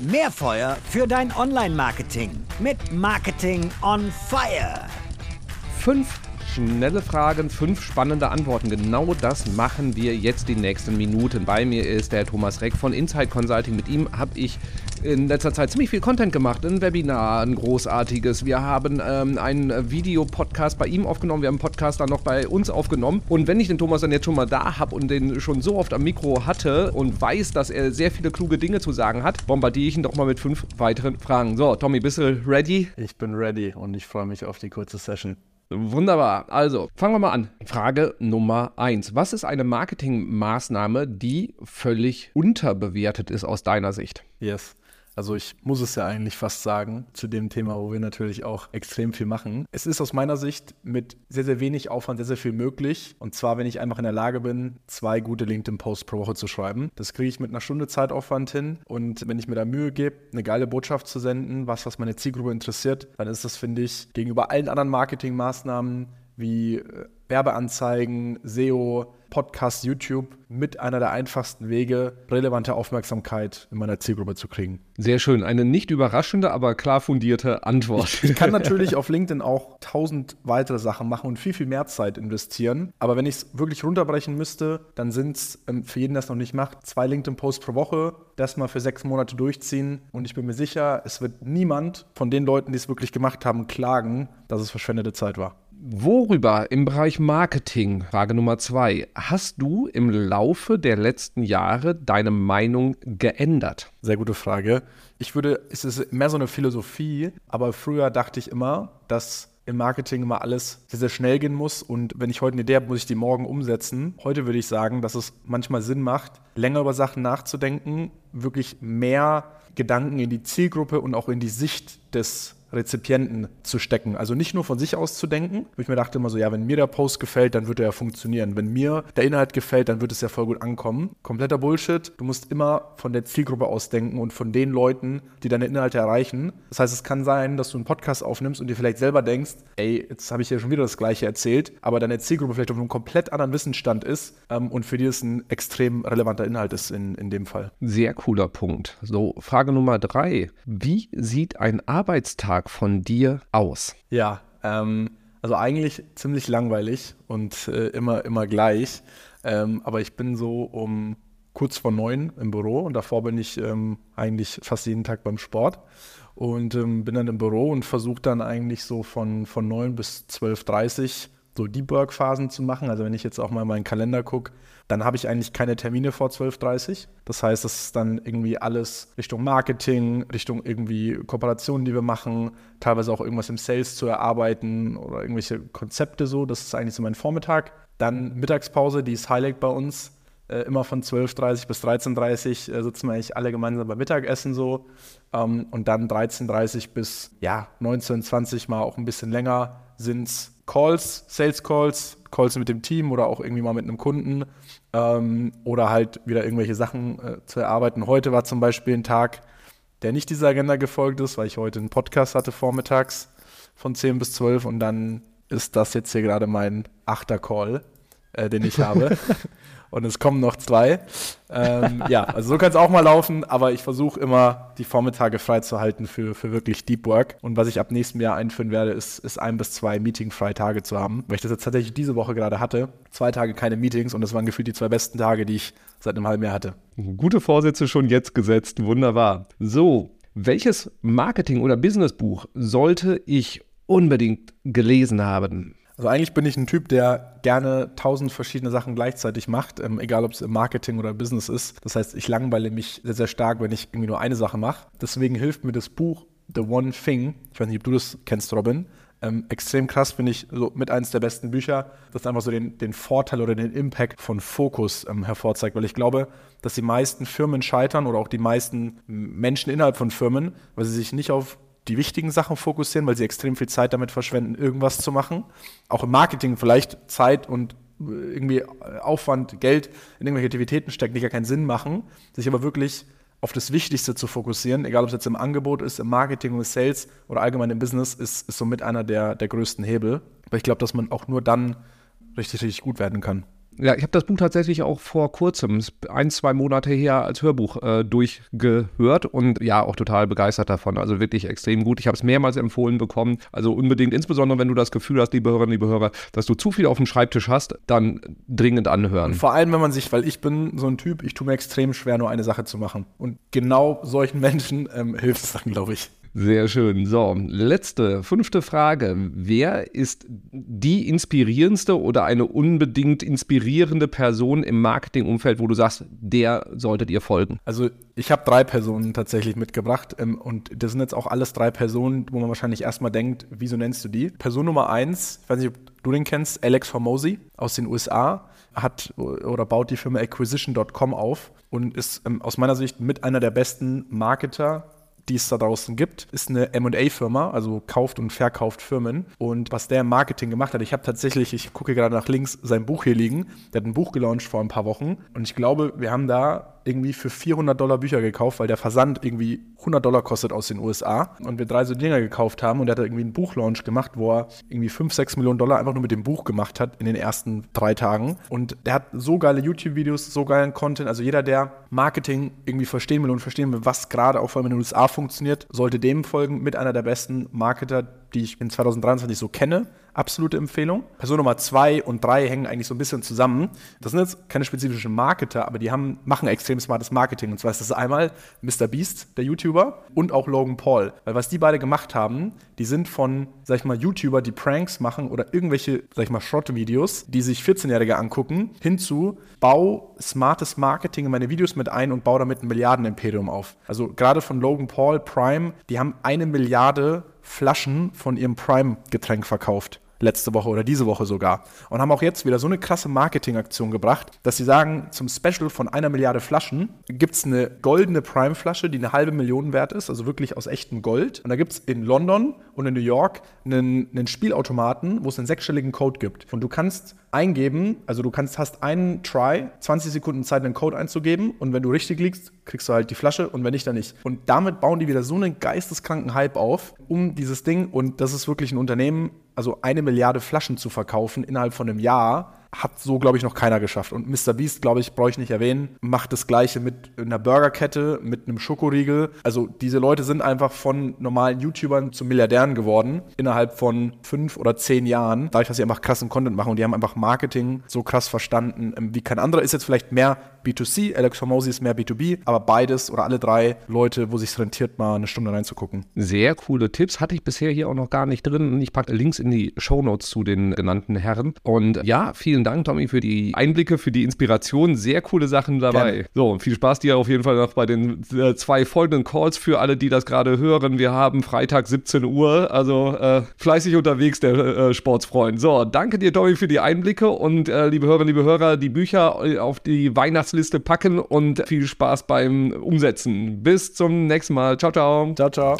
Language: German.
Mehr Feuer für dein Online-Marketing mit Marketing on Fire. Fünf schnelle Fragen, fünf spannende Antworten. Genau das machen wir jetzt die nächsten Minuten. Bei mir ist der Thomas Reck von Inside Consulting. Mit ihm habe ich in letzter Zeit ziemlich viel Content gemacht. Ein Webinar, ein großartiges. Wir haben ähm, einen Videopodcast bei ihm aufgenommen. Wir haben einen Podcast dann noch bei uns aufgenommen. Und wenn ich den Thomas dann jetzt schon mal da habe und den schon so oft am Mikro hatte und weiß, dass er sehr viele kluge Dinge zu sagen hat, bombardiere ich ihn doch mal mit fünf weiteren Fragen. So, Tommy, bist du ready? Ich bin ready und ich freue mich auf die kurze Session. Wunderbar. Also, fangen wir mal an. Frage Nummer eins. Was ist eine Marketingmaßnahme, die völlig unterbewertet ist aus deiner Sicht? Yes. Also ich muss es ja eigentlich fast sagen, zu dem Thema, wo wir natürlich auch extrem viel machen. Es ist aus meiner Sicht mit sehr, sehr wenig Aufwand sehr, sehr viel möglich. Und zwar, wenn ich einfach in der Lage bin, zwei gute LinkedIn-Posts pro Woche zu schreiben. Das kriege ich mit einer Stunde Zeitaufwand hin. Und wenn ich mir da Mühe gebe, eine geile Botschaft zu senden, was, was meine Zielgruppe interessiert, dann ist das, finde ich, gegenüber allen anderen Marketingmaßnahmen wie äh, Werbeanzeigen, SEO, Podcast, YouTube mit einer der einfachsten Wege, relevante Aufmerksamkeit in meiner Zielgruppe zu kriegen. Sehr schön. Eine nicht überraschende, aber klar fundierte Antwort. Ich kann natürlich auf LinkedIn auch tausend weitere Sachen machen und viel, viel mehr Zeit investieren. Aber wenn ich es wirklich runterbrechen müsste, dann sind es, ähm, für jeden, der es noch nicht macht, zwei LinkedIn-Posts pro Woche, das mal für sechs Monate durchziehen. Und ich bin mir sicher, es wird niemand von den Leuten, die es wirklich gemacht haben, klagen, dass es verschwendete Zeit war. Worüber im Bereich Marketing, Frage Nummer zwei, hast du im Laufe der letzten Jahre deine Meinung geändert? Sehr gute Frage. Ich würde, es ist mehr so eine Philosophie, aber früher dachte ich immer, dass im Marketing immer alles sehr, sehr schnell gehen muss und wenn ich heute eine Idee habe, muss ich die morgen umsetzen. Heute würde ich sagen, dass es manchmal Sinn macht, länger über Sachen nachzudenken, wirklich mehr Gedanken in die Zielgruppe und auch in die Sicht des Rezipienten zu stecken. Also nicht nur von sich aus zu denken. Ich mir dachte immer so, ja, wenn mir der Post gefällt, dann wird er ja funktionieren. Wenn mir der Inhalt gefällt, dann wird es ja voll gut ankommen. Kompletter Bullshit. Du musst immer von der Zielgruppe aus denken und von den Leuten, die deine Inhalte erreichen. Das heißt, es kann sein, dass du einen Podcast aufnimmst und dir vielleicht selber denkst, ey, jetzt habe ich ja schon wieder das Gleiche erzählt, aber deine Zielgruppe vielleicht auf einem komplett anderen Wissensstand ist ähm, und für die es ein extrem relevanter Inhalt ist in, in dem Fall. Sehr cooler Punkt. So, Frage Nummer drei. Wie sieht ein Arbeitstag Alltag von dir aus? Ja, ähm, also eigentlich ziemlich langweilig und äh, immer, immer gleich. Ähm, aber ich bin so um kurz vor neun im Büro und davor bin ich ähm, eigentlich fast jeden Tag beim Sport und ähm, bin dann im Büro und versuche dann eigentlich so von, von 9 bis 12.30 Uhr so Deep Work Phasen zu machen. Also wenn ich jetzt auch mal meinen Kalender gucke, dann habe ich eigentlich keine Termine vor 12.30 Das heißt, das ist dann irgendwie alles Richtung Marketing, Richtung irgendwie Kooperationen, die wir machen, teilweise auch irgendwas im Sales zu erarbeiten oder irgendwelche Konzepte so. Das ist eigentlich so mein Vormittag. Dann Mittagspause, die ist Highlight bei uns. Äh, immer von 12.30 bis 13.30 äh, sitzen wir eigentlich alle gemeinsam beim Mittagessen so. Ähm, und dann 13.30 bis ja, 19, 20 mal auch ein bisschen länger sind es Calls, Sales Calls, Calls mit dem Team oder auch irgendwie mal mit einem Kunden ähm, oder halt wieder irgendwelche Sachen äh, zu erarbeiten. Heute war zum Beispiel ein Tag, der nicht dieser Agenda gefolgt ist, weil ich heute einen Podcast hatte vormittags von 10 bis 12 und dann ist das jetzt hier gerade mein achter Call, äh, den ich habe. und es kommen noch zwei. Ähm, ja, also so kann es auch mal laufen, aber ich versuche immer, die Vormittage freizuhalten für, für wirklich Deep Work. Und was ich ab nächstem Jahr einführen werde, ist, ist ein bis zwei Meeting-Freitage zu haben, weil ich das jetzt tatsächlich diese Woche gerade hatte. Zwei Tage keine Meetings und das waren gefühlt die zwei besten Tage, die ich seit einem halben Jahr hatte. Gute Vorsätze schon jetzt gesetzt, wunderbar. So, welches Marketing- oder Businessbuch sollte ich unbedingt gelesen haben? Also eigentlich bin ich ein Typ, der gerne tausend verschiedene Sachen gleichzeitig macht, ähm, egal ob es im Marketing oder Business ist. Das heißt, ich langweile mich sehr, sehr stark, wenn ich irgendwie nur eine Sache mache. Deswegen hilft mir das Buch The One Thing, ich weiß nicht, ob du das kennst, Robin, ähm, extrem krass, finde ich, so mit eines der besten Bücher, das einfach so den, den Vorteil oder den Impact von Fokus ähm, hervorzeigt, weil ich glaube, dass die meisten Firmen scheitern oder auch die meisten Menschen innerhalb von Firmen, weil sie sich nicht auf die wichtigen Sachen fokussieren, weil sie extrem viel Zeit damit verschwenden, irgendwas zu machen. Auch im Marketing vielleicht Zeit und äh, irgendwie Aufwand, Geld in irgendwelche Aktivitäten stecken, die gar keinen Sinn machen, sich aber wirklich auf das Wichtigste zu fokussieren, egal ob es jetzt im Angebot ist, im Marketing, im Sales oder allgemein im Business, ist, ist somit einer der, der größten Hebel. Aber ich glaube, dass man auch nur dann richtig, richtig gut werden kann. Ja, ich habe das Buch tatsächlich auch vor kurzem, ein, zwei Monate her, als Hörbuch äh, durchgehört und ja, auch total begeistert davon. Also wirklich extrem gut. Ich habe es mehrmals empfohlen bekommen. Also unbedingt, insbesondere wenn du das Gefühl hast, liebe Hörerinnen, liebe Hörer, dass du zu viel auf dem Schreibtisch hast, dann dringend anhören. Und vor allem, wenn man sich, weil ich bin so ein Typ, ich tue mir extrem schwer, nur eine Sache zu machen. Und genau solchen Menschen ähm, hilft es dann, glaube ich. Sehr schön. So, letzte, fünfte Frage. Wer ist die inspirierendste oder eine unbedingt inspirierende Person im Marketingumfeld, wo du sagst, der solltet ihr folgen? Also ich habe drei Personen tatsächlich mitgebracht ähm, und das sind jetzt auch alles drei Personen, wo man wahrscheinlich erstmal denkt, wieso nennst du die? Person Nummer eins, ich weiß nicht, ob du den kennst, Alex Hormozy aus den USA hat oder baut die Firma Acquisition.com auf und ist ähm, aus meiner Sicht mit einer der besten Marketer die es da draußen gibt, ist eine MA-Firma, also kauft und verkauft Firmen. Und was der im Marketing gemacht hat, ich habe tatsächlich, ich gucke gerade nach links, sein Buch hier liegen. Der hat ein Buch gelauncht vor ein paar Wochen. Und ich glaube, wir haben da irgendwie für 400 Dollar Bücher gekauft, weil der Versand irgendwie 100 Dollar kostet aus den USA. Und wir drei so Dinger gekauft haben und der hat irgendwie einen Buchlaunch gemacht, wo er irgendwie 5, 6 Millionen Dollar einfach nur mit dem Buch gemacht hat in den ersten drei Tagen. Und der hat so geile YouTube-Videos, so geilen Content. Also jeder, der Marketing irgendwie verstehen will und verstehen will, was gerade auch vor allem in den USA funktioniert, sollte dem folgen mit einer der besten Marketer, die ich in 2023 so kenne absolute Empfehlung. Person Nummer zwei und drei hängen eigentlich so ein bisschen zusammen. Das sind jetzt keine spezifischen Marketer, aber die haben, machen extrem smartes Marketing. Und zwar ist das einmal Mr. Beast, der YouTuber, und auch Logan Paul. Weil was die beide gemacht haben, die sind von, sag ich mal, YouTuber, die Pranks machen oder irgendwelche, sag ich mal, Schrottvideos, die sich 14-Jährige angucken, hinzu, bau smartes Marketing in meine Videos mit ein und bau damit ein Milliardenimperium auf. Also gerade von Logan Paul, Prime, die haben eine Milliarde Flaschen von ihrem Prime-Getränk verkauft letzte Woche oder diese Woche sogar. Und haben auch jetzt wieder so eine krasse Marketingaktion gebracht, dass sie sagen, zum Special von einer Milliarde Flaschen gibt es eine goldene Prime-Flasche, die eine halbe Million wert ist, also wirklich aus echtem Gold. Und da gibt es in London und in New York einen, einen Spielautomaten, wo es einen sechsstelligen Code gibt. Und du kannst eingeben, also du kannst, hast einen Try, 20 Sekunden Zeit, einen Code einzugeben und wenn du richtig liegst, kriegst du halt die Flasche und wenn nicht, dann nicht. Und damit bauen die wieder so einen geisteskranken Hype auf um dieses Ding und das ist wirklich ein Unternehmen, also eine Milliarde Flaschen zu verkaufen innerhalb von einem Jahr hat so, glaube ich, noch keiner geschafft. Und Mr. Beast, glaube ich, brauche ich nicht erwähnen, macht das Gleiche mit einer Burgerkette, mit einem Schokoriegel. Also diese Leute sind einfach von normalen YouTubern zu Milliardären geworden innerhalb von fünf oder zehn Jahren, dadurch, dass sie einfach krassen Content machen und die haben einfach Marketing so krass verstanden ähm, wie kein anderer. Ist jetzt vielleicht mehr B2C, Alex Hormozy ist mehr B2B, aber beides oder alle drei Leute, wo sich rentiert, mal eine Stunde reinzugucken. Sehr coole Tipps, hatte ich bisher hier auch noch gar nicht drin. Ich packe Links in die Shownotes zu den genannten Herren. Und ja, vielen Dank, Tommy, für die Einblicke, für die Inspiration. Sehr coole Sachen dabei. Gerne. So, viel Spaß dir auf jeden Fall noch bei den äh, zwei folgenden Calls für alle, die das gerade hören. Wir haben Freitag 17 Uhr, also äh, fleißig unterwegs, der äh, Sportsfreund. So, danke dir, Tommy, für die Einblicke und äh, liebe Hörerinnen, liebe Hörer, die Bücher äh, auf die Weihnachts Weihnachtsliste packen und viel Spaß beim Umsetzen. Bis zum nächsten Mal. Ciao, ciao. Ciao, ciao.